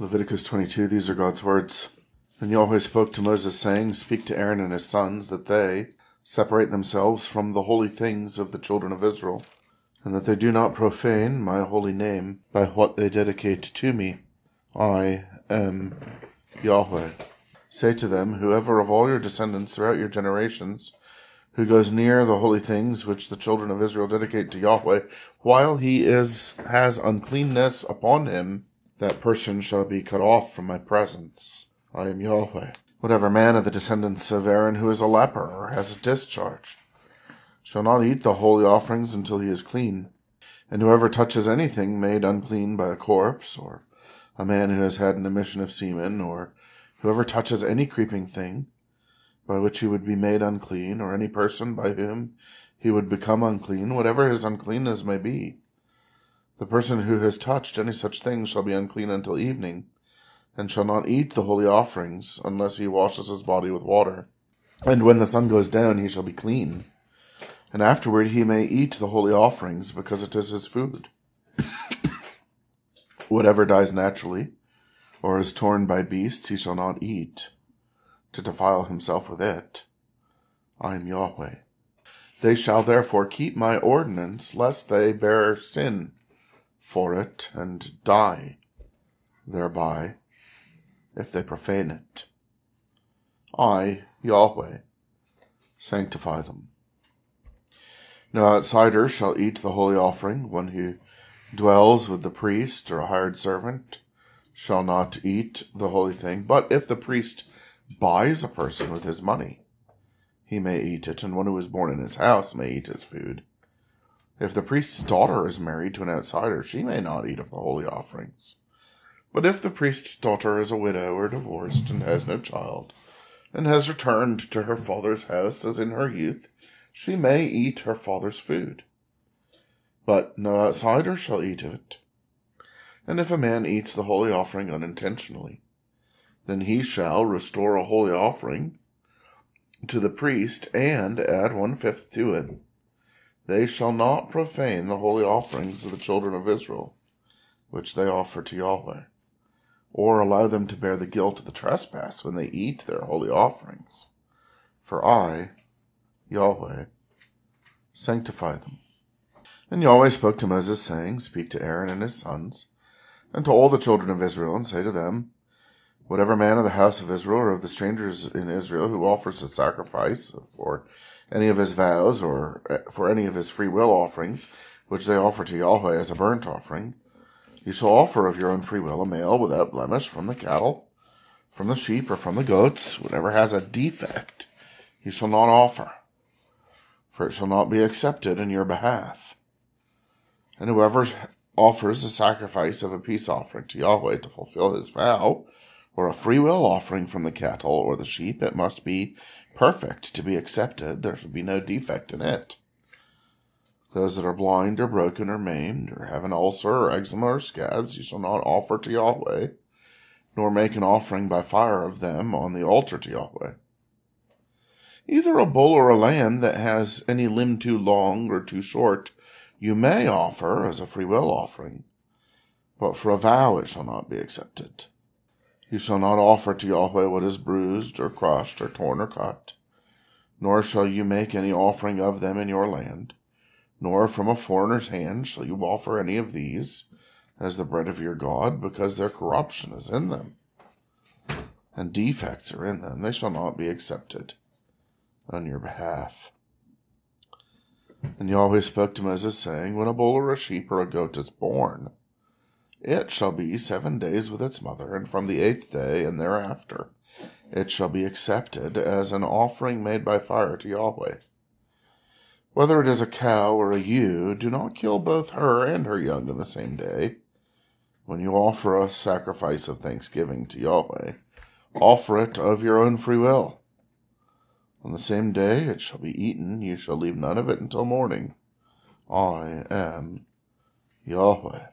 Leviticus 22, these are God's words. And Yahweh spoke to Moses, saying, Speak to Aaron and his sons, that they separate themselves from the holy things of the children of Israel, and that they do not profane my holy name by what they dedicate to me. I am Yahweh. Say to them, Whoever of all your descendants throughout your generations who goes near the holy things which the children of Israel dedicate to Yahweh, while he is has uncleanness upon him, that person shall be cut off from my presence. I am Yahweh. Whatever man of the descendants of Aaron who is a leper or has a discharge shall not eat the holy offerings until he is clean. And whoever touches anything made unclean by a corpse, or a man who has had an emission of semen, or whoever touches any creeping thing, by which he would be made unclean, or any person by whom he would become unclean, whatever his uncleanness may be, the person who has touched any such thing shall be unclean until evening, and shall not eat the holy offerings unless he washes his body with water. And when the sun goes down, he shall be clean. And afterward he may eat the holy offerings, because it is his food. Whatever dies naturally, or is torn by beasts, he shall not eat, to defile himself with it. I am Yahweh. They shall therefore keep my ordinance, lest they bear sin for it and die thereby, if they profane it. I, Yahweh, sanctify them. No outsider shall eat the holy offering. One who dwells with the priest or a hired servant shall not eat the holy thing. But if the priest buys a person with his money, he may eat it, and one who is born in his house may eat his food. If the priest's daughter is married to an outsider, she may not eat of the holy offerings. But if the priest's daughter is a widow or divorced and has no child, and has returned to her father's house as in her youth, she may eat her father's food. But no outsider shall eat of it. And if a man eats the holy offering unintentionally, then he shall restore a holy offering to the priest and add one fifth to it they shall not profane the holy offerings of the children of Israel, which they offer to Yahweh, or allow them to bear the guilt of the trespass when they eat their holy offerings. For I, Yahweh, sanctify them. And Yahweh spoke to Moses, saying, Speak to Aaron and his sons, and to all the children of Israel, and say to them, Whatever man of the house of Israel or of the strangers in Israel who offers a sacrifice for any of his vows or uh, for any of his free will offerings, which they offer to Yahweh as a burnt offering, you shall offer of your own free will a male without blemish from the cattle, from the sheep, or from the goats, whatever has a defect, you shall not offer, for it shall not be accepted in your behalf. And whoever offers a sacrifice of a peace offering to Yahweh to fulfill his vow, or a free will offering from the cattle or the sheep, it must be perfect to be accepted. There should be no defect in it. Those that are blind or broken or maimed, or have an ulcer or eczema or scabs, you shall not offer to Yahweh, nor make an offering by fire of them on the altar to Yahweh. Either a bull or a lamb that has any limb too long or too short, you may offer as a freewill offering, but for a vow it shall not be accepted. You shall not offer to Yahweh what is bruised, or crushed, or torn, or cut, nor shall you make any offering of them in your land, nor from a foreigner's hand shall you offer any of these as the bread of your God, because their corruption is in them, and defects are in them. They shall not be accepted on your behalf. And Yahweh spoke to Moses, saying, When a bull or a sheep or a goat is born, it shall be seven days with its mother, and from the eighth day and thereafter it shall be accepted as an offering made by fire to Yahweh. Whether it is a cow or a ewe, do not kill both her and her young in the same day. When you offer a sacrifice of thanksgiving to Yahweh, offer it of your own free will. On the same day it shall be eaten, you shall leave none of it until morning. I am Yahweh.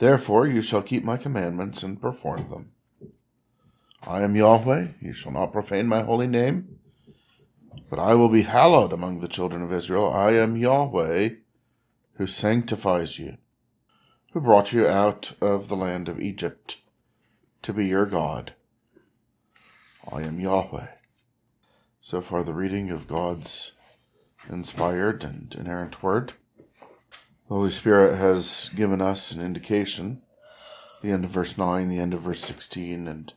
Therefore you shall keep my commandments and perform them. I am Yahweh, you shall not profane my holy name, but I will be hallowed among the children of Israel. I am Yahweh, who sanctifies you. who brought you out of the land of Egypt to be your God. I am Yahweh. So far, the reading of God's inspired and inerrant word. The Holy Spirit has given us an indication, the end of verse 9, the end of verse 16, and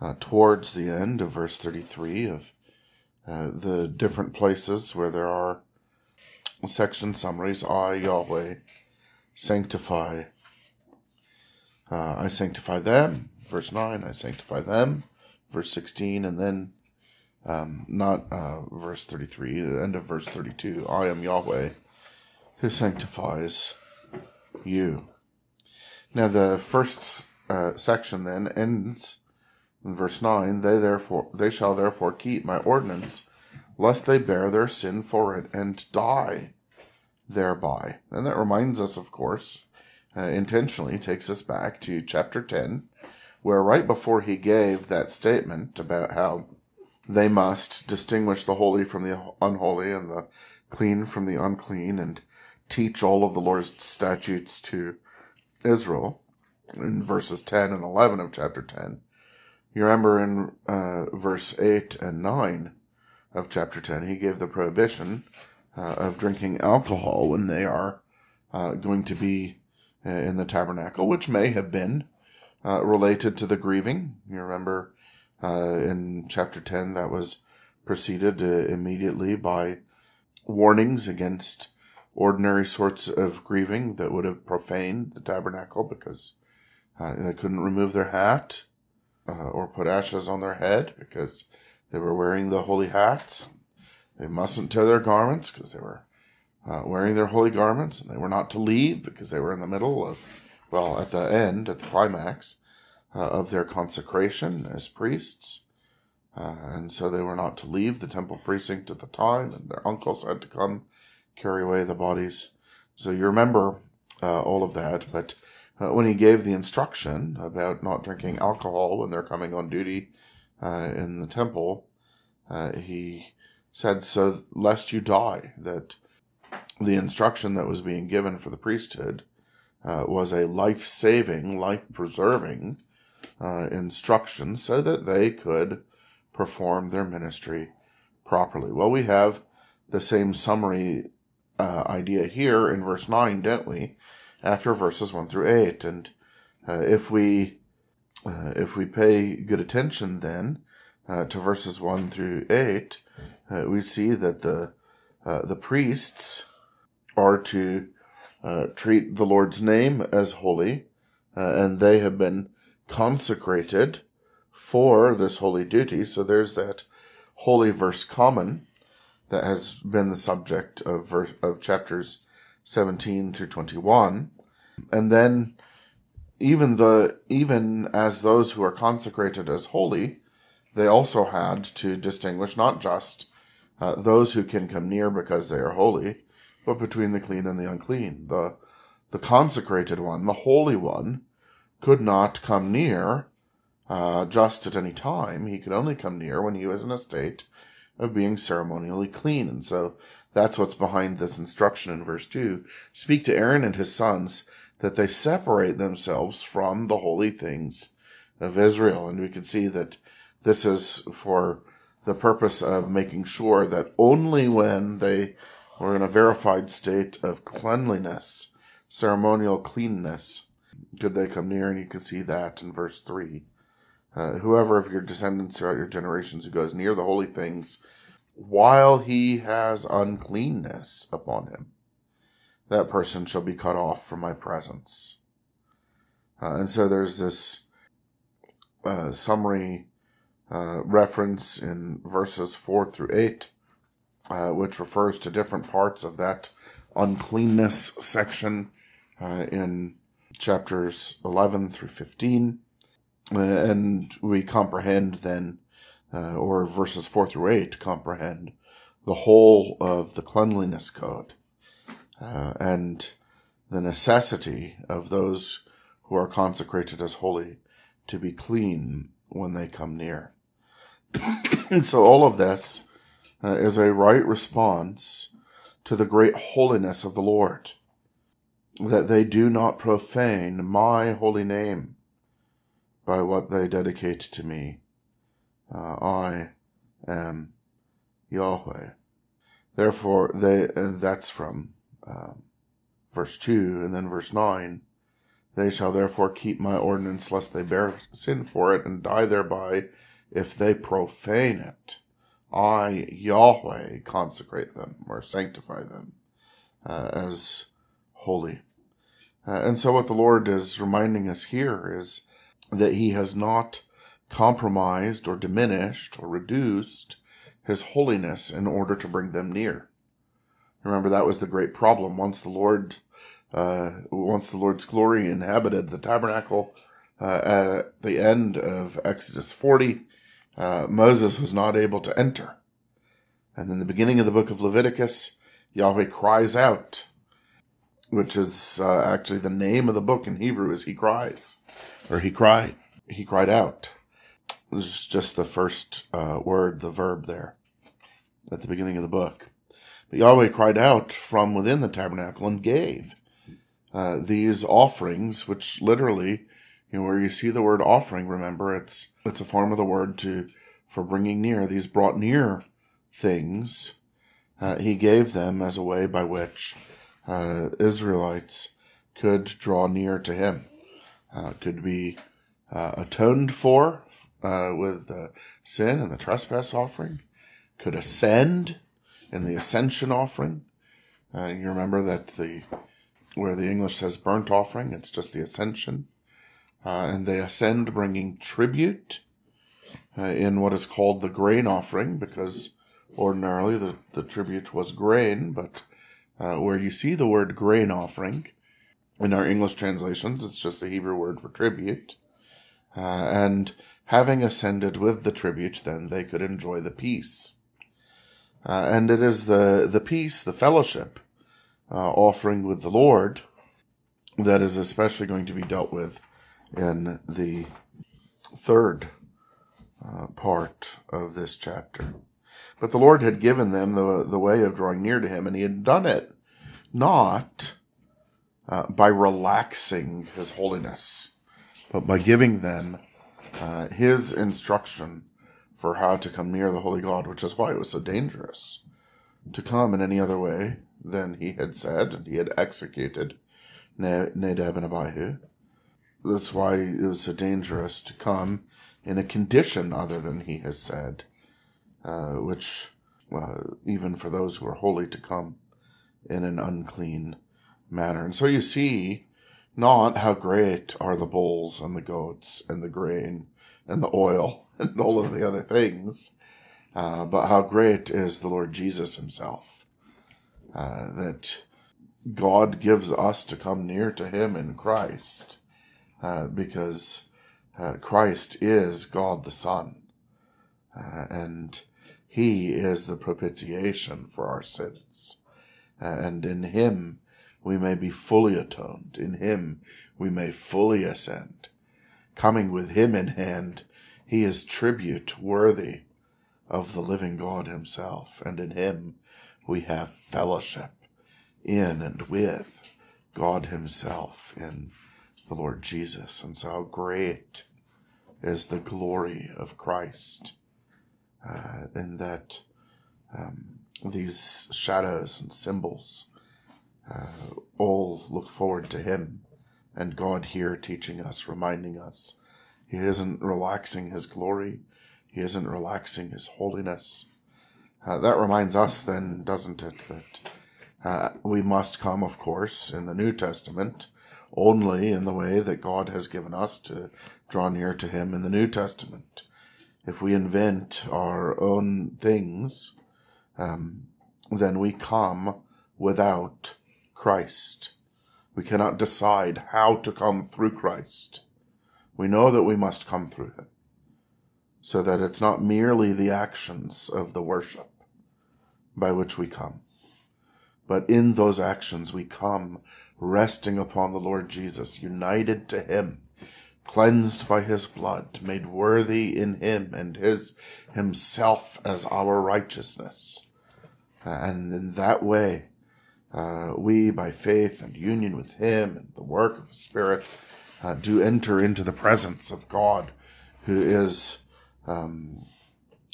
uh, towards the end of verse 33 of uh, the different places where there are section summaries. I, Yahweh, sanctify. Uh, I sanctify them. Verse 9, I sanctify them. Verse 16, and then um, not uh, verse 33, the end of verse 32. I am Yahweh who sanctifies you. Now, the first uh, section then ends in verse 9 they therefore they shall therefore keep my ordinance lest they bear their sin for it and die thereby and that reminds us of course uh, intentionally takes us back to chapter 10 where right before he gave that statement about how they must distinguish the holy from the unholy and the clean from the unclean and teach all of the Lord's statutes to Israel in verses 10 and 11 of chapter 10. You remember in uh, verse 8 and 9 of chapter 10, he gave the prohibition uh, of drinking alcohol when they are uh, going to be uh, in the tabernacle, which may have been uh, related to the grieving. You remember uh, in chapter 10, that was preceded immediately by warnings against ordinary sorts of grieving that would have profaned the tabernacle because uh, they couldn't remove their hat uh, or put ashes on their head because they were wearing the holy hats. They mustn't tear their garments because they were uh, wearing their holy garments, and they were not to leave because they were in the middle of, well, at the end, at the climax uh, of their consecration as priests. Uh, and so they were not to leave the temple precinct at the time, and their uncles had to come carry away the bodies. So you remember uh, all of that, but uh, when he gave the instruction about not drinking alcohol when they're coming on duty uh, in the temple, uh, he said, So lest you die, that the instruction that was being given for the priesthood uh, was a life saving, life preserving uh, instruction so that they could perform their ministry properly. Well, we have the same summary uh, idea here in verse 9, don't we? After verses 1 through 8. And uh, if we uh, if we pay good attention then uh, to verses 1 through 8, uh, we see that the uh, the priests are to treat the Lord's name as holy, and they have been consecrated for this holy duty. So there's that holy verse common that has been the subject of of chapters 17 through 21. And then even the even as those who are consecrated as holy, they also had to distinguish not just uh, those who can come near because they are holy, but between the clean and the unclean. The the consecrated one, the holy one, could not come near uh, just at any time. He could only come near when he was in a state of being ceremonially clean. And so that's what's behind this instruction in verse 2. Speak to Aaron and his sons that they separate themselves from the holy things of Israel. And we can see that this is for the purpose of making sure that only when they were in a verified state of cleanliness, ceremonial cleanness, could they come near. And you can see that in verse 3. Uh, whoever of your descendants throughout your generations who goes near the holy things while he has uncleanness upon him, that person shall be cut off from my presence. Uh, and so there's this uh, summary uh, reference in verses 4 through 8, uh, which refers to different parts of that uncleanness section uh, in chapters 11 through 15. Uh, and we comprehend then, uh, or verses 4 through 8 comprehend the whole of the cleanliness code uh, and the necessity of those who are consecrated as holy to be clean when they come near. and so all of this uh, is a right response to the great holiness of the Lord. that they do not profane my holy name by what they dedicate to me. Uh, I am Yahweh. Therefore, they, and that's from uh, verse 2, and then verse 9. They shall therefore keep my ordinance, lest they bear sin for it and die thereby, if they profane it. I, Yahweh, consecrate them or sanctify them uh, as holy. Uh, and so, what the Lord is reminding us here is that He has not compromised or diminished or reduced His holiness in order to bring them near. Remember, that was the great problem. Once the Lord, uh, once the Lord's glory inhabited the tabernacle uh, at the end of Exodus 40, uh, Moses was not able to enter. And in the beginning of the book of Leviticus, Yahweh cries out, which is uh, actually the name of the book in Hebrew is He cries, or He cried. He cried out. This is just the first uh, word, the verb there at the beginning of the book. But Yahweh cried out from within the tabernacle and gave uh, these offerings, which literally, you know, where you see the word offering, remember it's it's a form of the word to for bringing near. These brought near things. Uh, he gave them as a way by which uh, Israelites could draw near to Him. Uh, could be uh, atoned for uh, with the sin and the trespass offering. Could ascend in the ascension offering. Uh, you remember that the where the English says burnt offering, it's just the ascension. Uh, and they ascend bringing tribute uh, in what is called the grain offering, because ordinarily the, the tribute was grain, but uh, where you see the word grain offering in our English translations, it's just the Hebrew word for tribute. Uh, and having ascended with the tribute, then they could enjoy the peace. Uh, and it is the, the peace, the fellowship uh, offering with the Lord that is especially going to be dealt with in the third uh, part of this chapter. But the Lord had given them the, the way of drawing near to Him, and He had done it not uh, by relaxing His holiness, but by giving them uh, His instruction for how to come near the Holy God, which is why it was so dangerous to come in any other way than he had said and he had executed Nadab and Abihu. That's why it was so dangerous to come in a condition other than he has said, uh, which, uh, even for those who are holy, to come in an unclean manner. And so you see not how great are the bulls and the goats and the grain and the oil and all of the other things, uh, but how great is the Lord Jesus himself. Uh, that God gives us to come near to him in Christ, uh, because uh, Christ is God the Son, uh, and he is the propitiation for our sins. Uh, and in him we may be fully atoned. In him we may fully ascend. Coming with him in hand, he is tribute worthy of the living God himself, and in him we have fellowship in and with God himself in the Lord Jesus. And so how great is the glory of Christ uh, in that um, these shadows and symbols uh, all look forward to him and God here teaching us, reminding us he isn't relaxing his glory. He isn't relaxing his holiness. Uh, that reminds us, then, doesn't it, that uh, we must come, of course, in the New Testament only in the way that God has given us to draw near to Him in the New Testament. If we invent our own things, um, then we come without Christ. We cannot decide how to come through Christ. We know that we must come through him. So that it's not merely the actions of the worship by which we come, but in those actions we come resting upon the Lord Jesus, united to him, cleansed by his blood, made worthy in him and his himself as our righteousness. And in that way, uh, we, by faith and union with Him and the work of the Spirit, uh, do enter into the presence of God, who is um,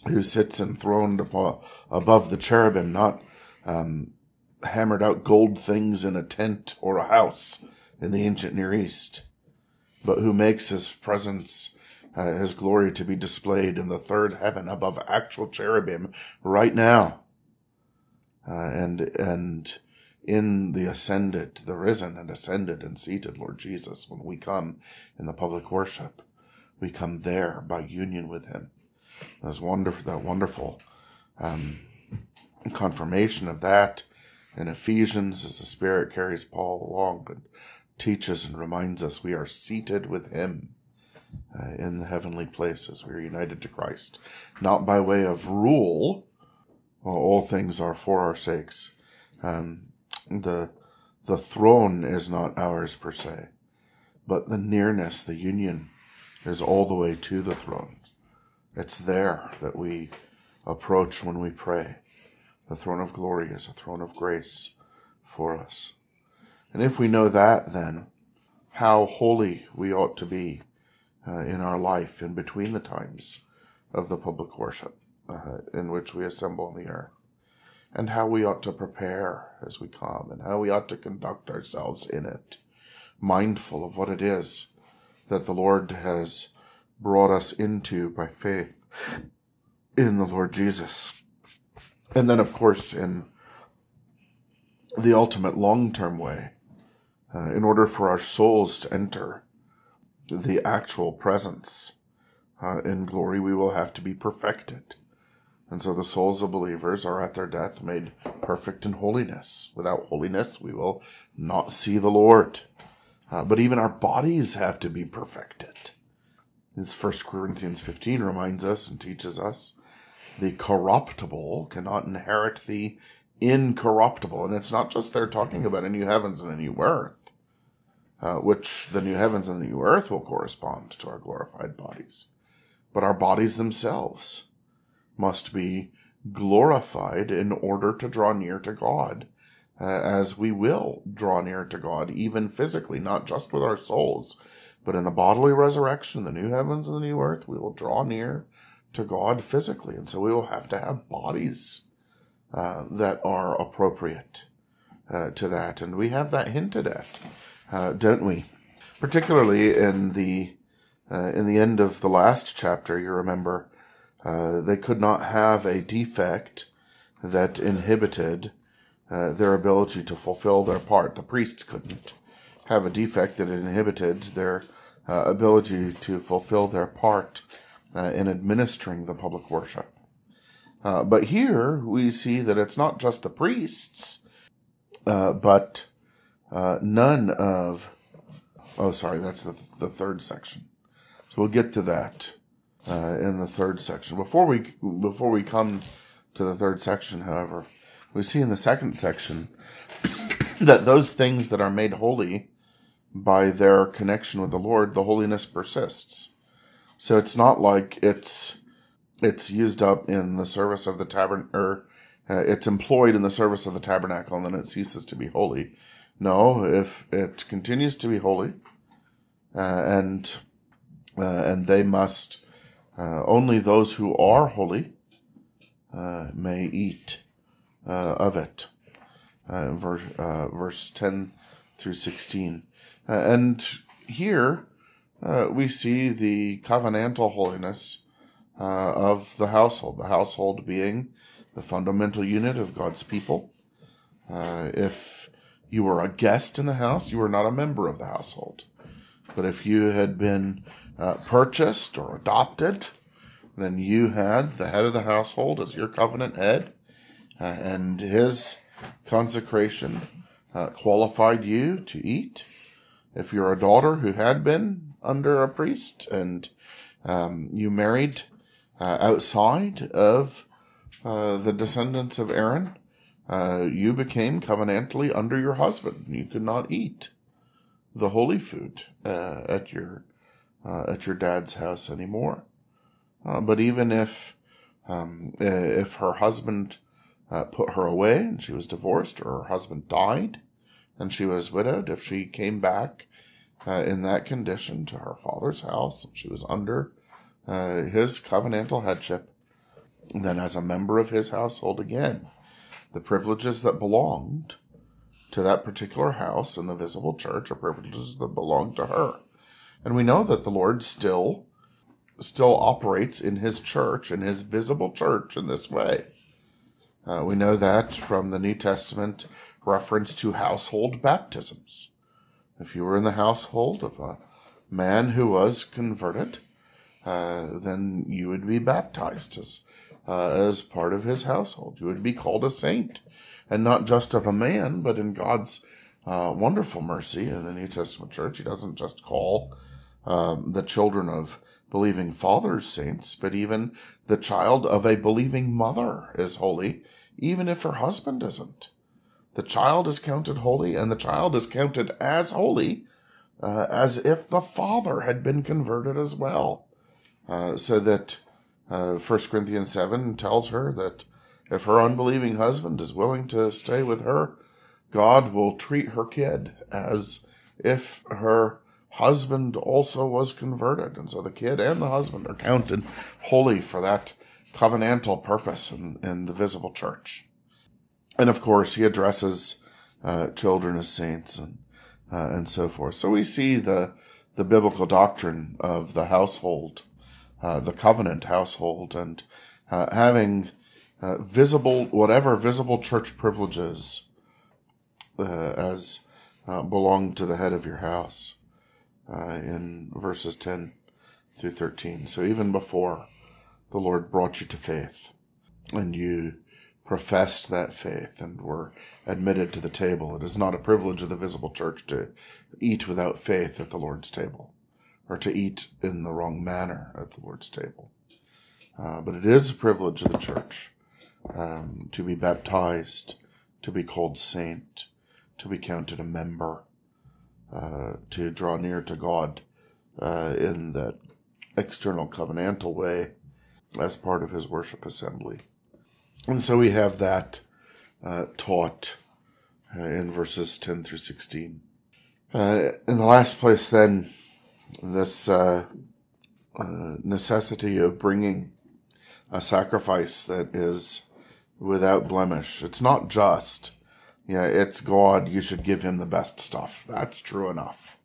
who sits enthroned above, above the cherubim, not um, hammered out gold things in a tent or a house in the ancient Near East, but who makes His presence. Uh, his glory to be displayed in the third heaven above actual cherubim right now, uh, and and in the ascended, the risen and ascended and seated Lord Jesus, when we come in the public worship, we come there by union with Him. That's wonderful. That wonderful um, confirmation of that in Ephesians, as the Spirit carries Paul along and teaches and reminds us we are seated with Him. Uh, in the heavenly places, we are united to Christ, not by way of rule. all things are for our sakes, um, the the throne is not ours per se, but the nearness, the union, is all the way to the throne. It's there that we approach when we pray. The throne of glory is a throne of grace for us. And if we know that, then how holy we ought to be uh, in our life in between the times of the public worship uh, in which we assemble on the earth and how we ought to prepare as we come, and how we ought to conduct ourselves in it, mindful of what it is that the Lord has brought us into by faith in the Lord Jesus. And then, of course, in the ultimate long term way, uh, in order for our souls to enter the actual presence uh, in glory, we will have to be perfected. And so the souls of believers are at their death made perfect in holiness. Without holiness, we will not see the Lord. Uh, but even our bodies have to be perfected. As 1 Corinthians 15 reminds us and teaches us, the corruptible cannot inherit the incorruptible. And it's not just they're talking about a new heavens and a new earth, uh, which the new heavens and the new earth will correspond to our glorified bodies, but our bodies themselves must be glorified in order to draw near to God, uh, as we will draw near to God, even physically, not just with our souls, but in the bodily resurrection, the new heavens and the new earth, we will draw near to God physically. And so we will have to have bodies uh, that are appropriate uh, to that. And we have that hinted at, uh, don't we? Particularly in the uh, in the end of the last chapter, you remember uh, they could not have a defect that inhibited uh, their ability to fulfill their part. The priests couldn't have a defect that inhibited their uh, ability to fulfill their part uh, in administering the public worship. Uh, but here we see that it's not just the priests, but none of. Oh, sorry, that's the, the third section. So we'll get to that uh, in the third section. Before we before we come to the third section, however, we see in the second section that those things that are made holy by their connection with the Lord, the holiness persists. So it's not like it's it's used up in the service of the tabernacle, uh, it's employed in the service of the tabernacle, and then it ceases to be holy. No, if it continues to be holy, uh, and uh, and they must uh, only those who are holy uh, may eat uh, of it. Uh, verse, uh, verse 10 through 16. and here we see the covenantal holiness of the household, the household being the fundamental unit of God's people. if you were a guest in the house, you were not a member of the household. But if you had been uh, purchased or adopted, then you had the head of the household as your covenant head, uh, and his consecration uh, qualified you to eat. If you're a daughter who had been under a priest and um, you married uh, outside of uh, the descendants of Aaron, uh, you became covenantally under your husband. You could not eat the holy food at your uh, at your dad's house anymore. Uh, but even if um, if her husband uh, put her away and she was divorced or her husband died and she was widowed, if she came back uh, in that condition to her father's house, she was under uh, his covenantal headship, then as a member of his household again, the privileges that belonged to that particular house in the visible church are privileges that belong to her. And we know that the Lord still still operates in his church, in his visible church in this way. Uh, we know that from the New Testament reference to household baptisms. If you were in the household of a man who was converted, uh, then you would be baptized as, uh, as part of his household. You would be called a saint, and not just of a man, but in God's uh, wonderful mercy in the New Testament church. He doesn't just call um, the children of believing fathers saints, but even the child of a believing mother is holy, even if her husband isn't. The child is counted holy, and the child is counted as holy uh, as if the father had been converted as well. Uh, so that uh, 1 Corinthians 7 tells her that if her unbelieving husband is willing to stay with her, God will treat her kid as if her husband also was converted. And so the kid and the husband are counted holy for that covenantal purpose in, in the visible church. And of course, he addresses uh, children as saints and uh, and so forth. So we see the the biblical doctrine of the household, uh, the covenant household, and uh, having uh, visible whatever visible church privileges uh, as belong to the head of your house in verses ten through thirteen. So even before the Lord brought you to faith, and you professed that faith and were admitted to the table. It is not a privilege of the visible church to eat without faith at the Lord's table or to eat in the wrong manner at the Lord's table. Uh, but it is a privilege of the church um, to be baptized, to be called saint, to be counted a member, uh, to draw near to God uh, in that external covenantal way as part of his worship assembly. And so we have that uh, taught uh, in verses 10 through 16. Uh, in the last place, then, this necessity of bringing a sacrifice that is without blemish. It's not just, yeah, it's God, you should give him the best stuff. That's true enough.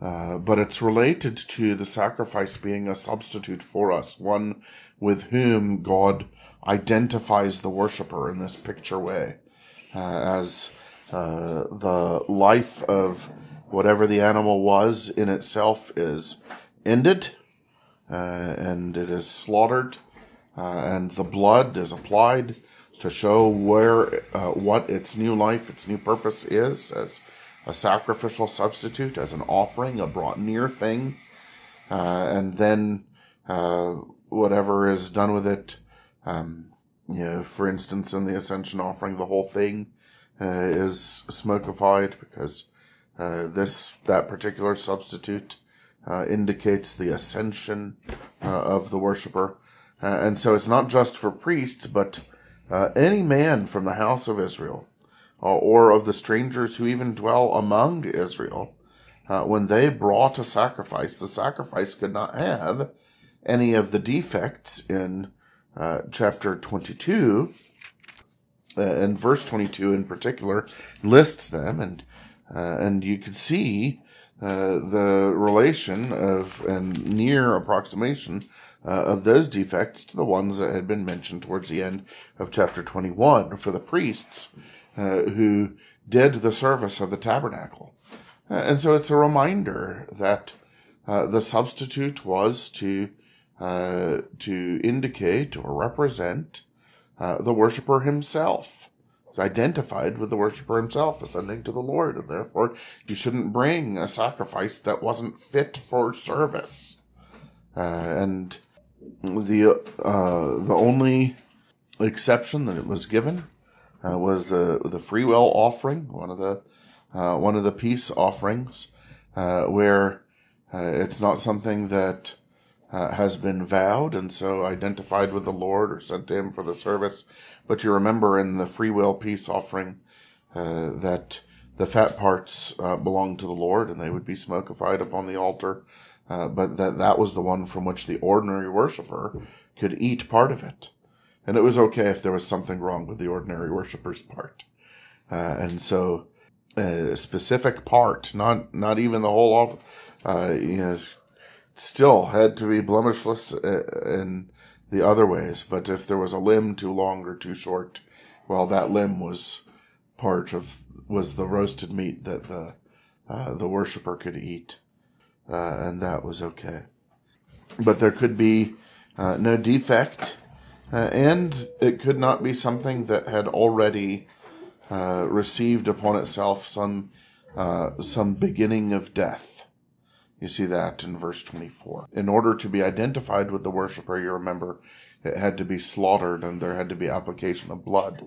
Uh, but it's related to the sacrifice being a substitute for us, one with whom God identifies the worshiper in this picture way uh, as uh, the life of whatever the animal was in itself is ended uh, and it is slaughtered uh, and the blood is applied to show where uh, what its new life its new purpose is as a sacrificial substitute as an offering a brought near thing uh, and then whatever is done with it um, you know, for instance, in the Ascension offering, the whole thing uh, is smokeified because uh, this that particular substitute uh, indicates the ascension uh, of the worshiper, uh, and so it's not just for priests, but uh, any man from the house of Israel, or of the strangers who even dwell among Israel. when they brought a sacrifice, the sacrifice could not have any of the defects in uh, chapter 22, uh, and verse 22 in particular, lists them, and uh, and you can see uh, the relation of and near approximation uh, of those defects to the ones that had been mentioned towards the end of chapter 21 for the priests who did the service of the tabernacle. and so it's a reminder that the substitute was to uh, to indicate or represent uh, the worshiper himself. Identified with the worshiper himself ascending to the Lord, and therefore you shouldn't bring a sacrifice that wasn't fit for service. Uh, and the uh, the only exception that it was given uh, was the the free will offering, one of the one of the peace offerings, where it's not something that uh, has been vowed and so identified with the Lord or sent to Him for the service. But you remember in the free will peace offering uh, that the fat parts uh, belonged to the Lord and they would be smokified upon the altar. Uh, but that that was the one from which the ordinary worshiper could eat part of it. And it was okay if there was something wrong with the ordinary worshiper's part. Uh, and so a specific part, not, not even the whole of, uh, you know, still had to be blemishless uh, in the other ways. But if there was a limb too long or too short, well, that limb was part of was the roasted meat that the uh, the worshiper could eat, uh, and that was okay. But there could be uh, no defect, uh, and it could not be something that had already uh, received upon itself some uh, some beginning of death. You see that in verse 24. In order to be identified with the worshiper, you remember it had to be slaughtered and there had to be application of blood.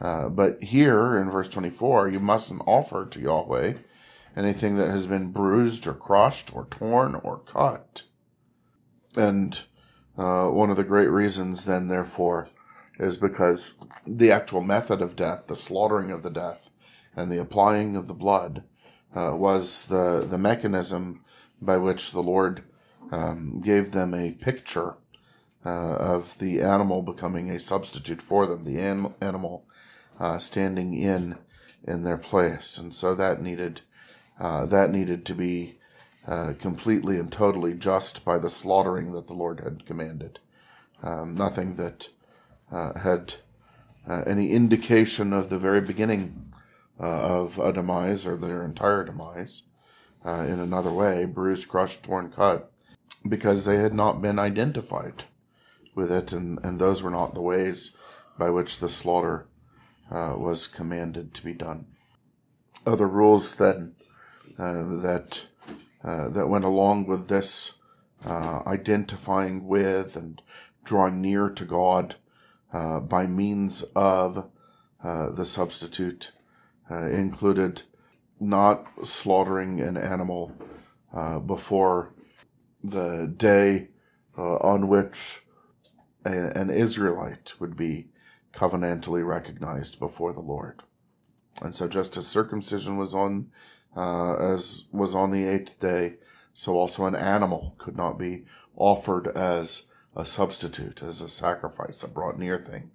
Uh, but here in verse 24, you mustn't offer to Yahweh anything that has been bruised or crushed or torn or cut. And uh, one of the great reasons, then, therefore, is because the actual method of death, the slaughtering of the death, and the applying of the blood uh, was the, the mechanism by which the Lord um, gave them a picture uh, of the animal becoming a substitute for them, the an- animal uh, standing in in their place, and so that needed uh, that needed to be uh, completely and totally just by the slaughtering that the Lord had commanded. Um, nothing that uh, had uh, any indication of the very beginning uh, of a demise or their entire demise in another way, bruised, crushed, torn, cut, because they had not been identified with it, and, and those were not the ways by which the slaughter was commanded to be done. Other rules then that uh, that went along with this uh, identifying with and drawing near to God uh, by means of uh, the substitute included not slaughtering an animal before the day on which an Israelite would be covenantally recognized before the Lord. And so just as circumcision was on, uh, as was on the eighth day, so also an animal could not be offered as a substitute, as a sacrifice, a brought near thing,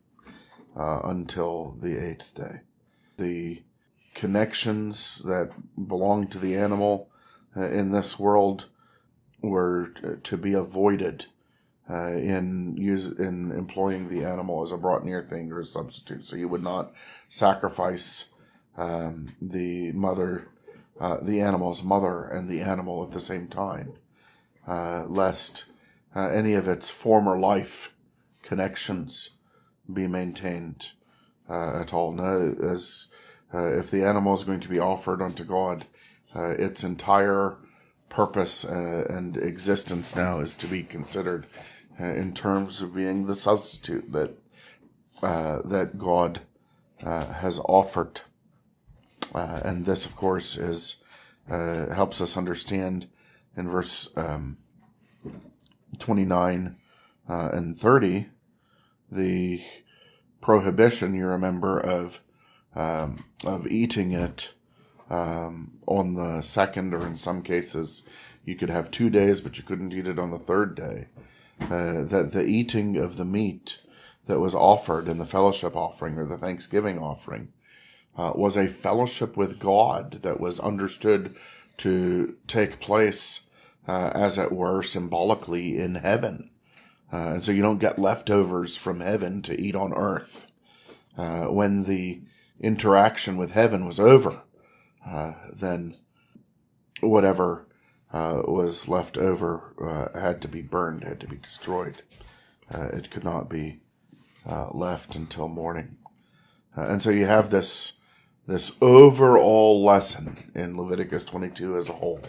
uh, until the eighth day. The connections that belong to the animal uh, in this world were to be avoided uh, in use in employing the animal as a brought near thing or a substitute. So you would not sacrifice um, the mother, uh, the animal's mother, and the animal at the same time, uh, lest uh, any of its former life connections be maintained uh, at all. No, as uh, if the animal is going to be offered unto God, its entire purpose and existence now is to be considered uh, in terms of being the substitute that uh, that God uh, has offered. Uh, and this, of course, is uh, helps us understand in verse um, 29 uh, and 30 the prohibition, you remember, of um, of eating it um, on the second, or in some cases, you could have two days, but you couldn't eat it on the third day. Uh, that the eating of the meat that was offered in the fellowship offering or the thanksgiving offering uh, was a fellowship with God that was understood to take place, uh, as it were, symbolically in heaven. Uh, and so you don't get leftovers from heaven to eat on earth. Uh, when the interaction with heaven was over, uh, then whatever was left over had to be burned, had to be destroyed. It could not be left until morning. Uh, and so you have this this overall lesson in Leviticus 22 as a whole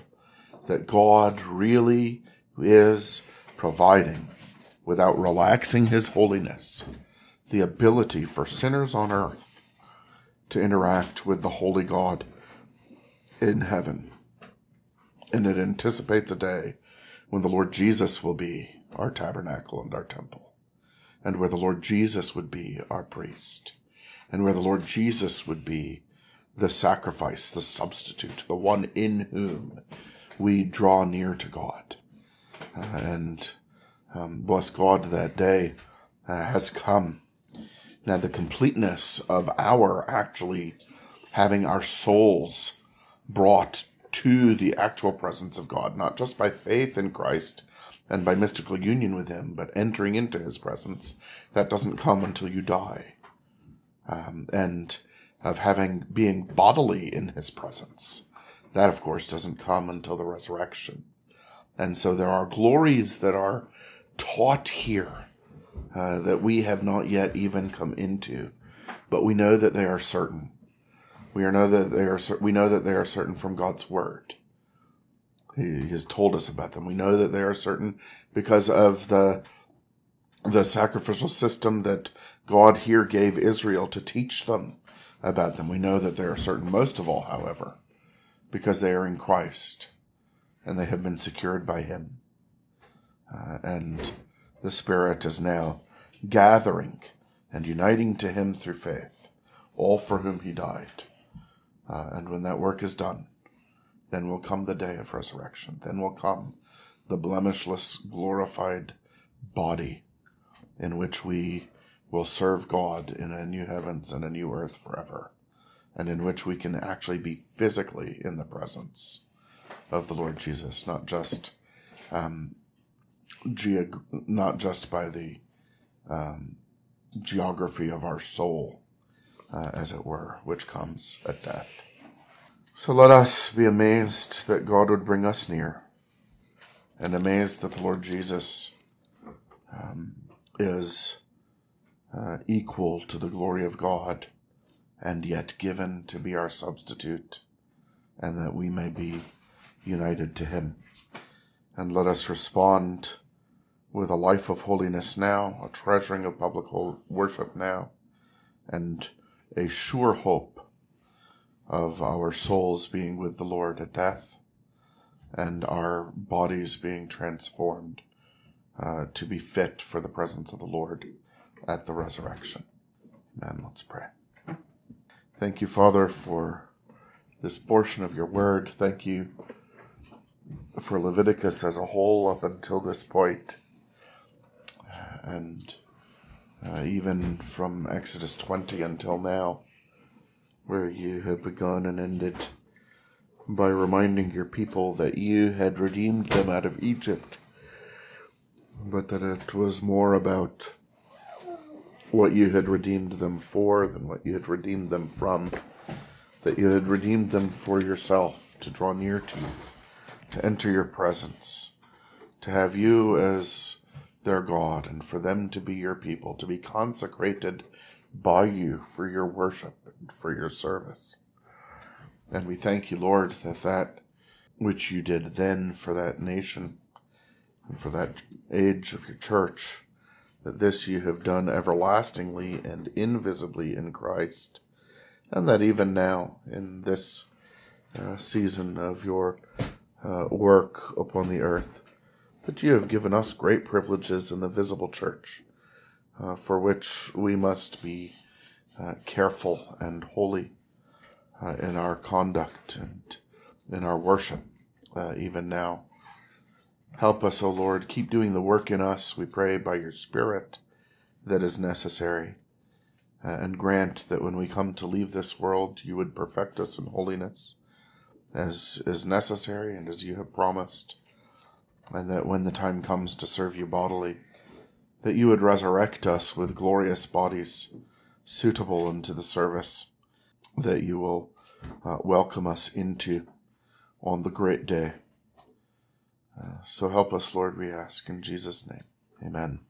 that God really is providing without relaxing his holiness the ability for sinners on earth to interact with the holy God in heaven. And it anticipates a day when the Lord Jesus will be our tabernacle and our temple, and where the Lord Jesus would be our priest, and where the Lord Jesus would be the sacrifice, the substitute, the one in whom we draw near to God. Uh, and um, bless God that day uh, has come. Now, the completeness of our actually having our souls brought to the actual presence of God, not just by faith in Christ and by mystical union with Him, but entering into His presence, that doesn't come until you die. Um, and of having being bodily in His presence, that of course doesn't come until the resurrection. And so there are glories that are taught here uh, that we have not yet even come into, but we know that they are certain. We know that they are. We know that they are certain from God's word. He has told us about them. We know that they are certain because of the the sacrificial system that God here gave Israel to teach them about them. We know that they are certain most of all, however, because they are in Christ and they have been secured by Him. Uh, and the Spirit is now gathering and uniting to Him through faith all for whom He died. Uh, and when that work is done, then will come the day of resurrection. Then will come the blemishless, glorified body in which we will serve God in a new heavens and a new earth forever, and in which we can actually be physically in the presence of the Lord Jesus, not just um, geog- not just by the um, geography of our soul, uh, as it were, which comes at death. So let us be amazed that God would bring us near, and amazed that the Lord Jesus um, is uh, equal to the glory of God, and yet given to be our substitute, and that we may be united to Him. And let us respond with a life of holiness now, a treasuring of public worship now, and a sure hope of our souls being with the Lord at death and our bodies being transformed uh, to be fit for the presence of the Lord at the resurrection. Amen. Let's pray. Thank you, Father, for this portion of your word. Thank you for Leviticus as a whole up until this. And uh, even from Exodus 20 until now, where you have begun and ended by reminding your people that you had redeemed them out of Egypt, but that it was more about what you had redeemed them for than what you had redeemed them from, that you had redeemed them for yourself, to draw near to you, to enter your presence, to have you as their God and for them to be your people, to be consecrated by you for your worship and for your service. And we thank you, Lord, that that which you did then for that nation and for that age of your church, that this you have done everlastingly and invisibly in Christ, and that even now in this uh, season of your uh, work upon the earth, that you have given us great privileges in the visible church, uh, for which we must be uh, careful and holy uh, in our conduct and in our worship, uh, even now. Help us, O Lord, keep doing the work in us, we pray, by your Spirit that is necessary. Uh, and grant that when we come to leave this world, you would perfect us in holiness as is necessary and as you have promised and that when the time comes to serve you bodily, that you would resurrect us with glorious bodies suitable unto the service that you will uh, welcome us into on the great day. Uh, so help us, Lord, we ask in Jesus' name. Amen.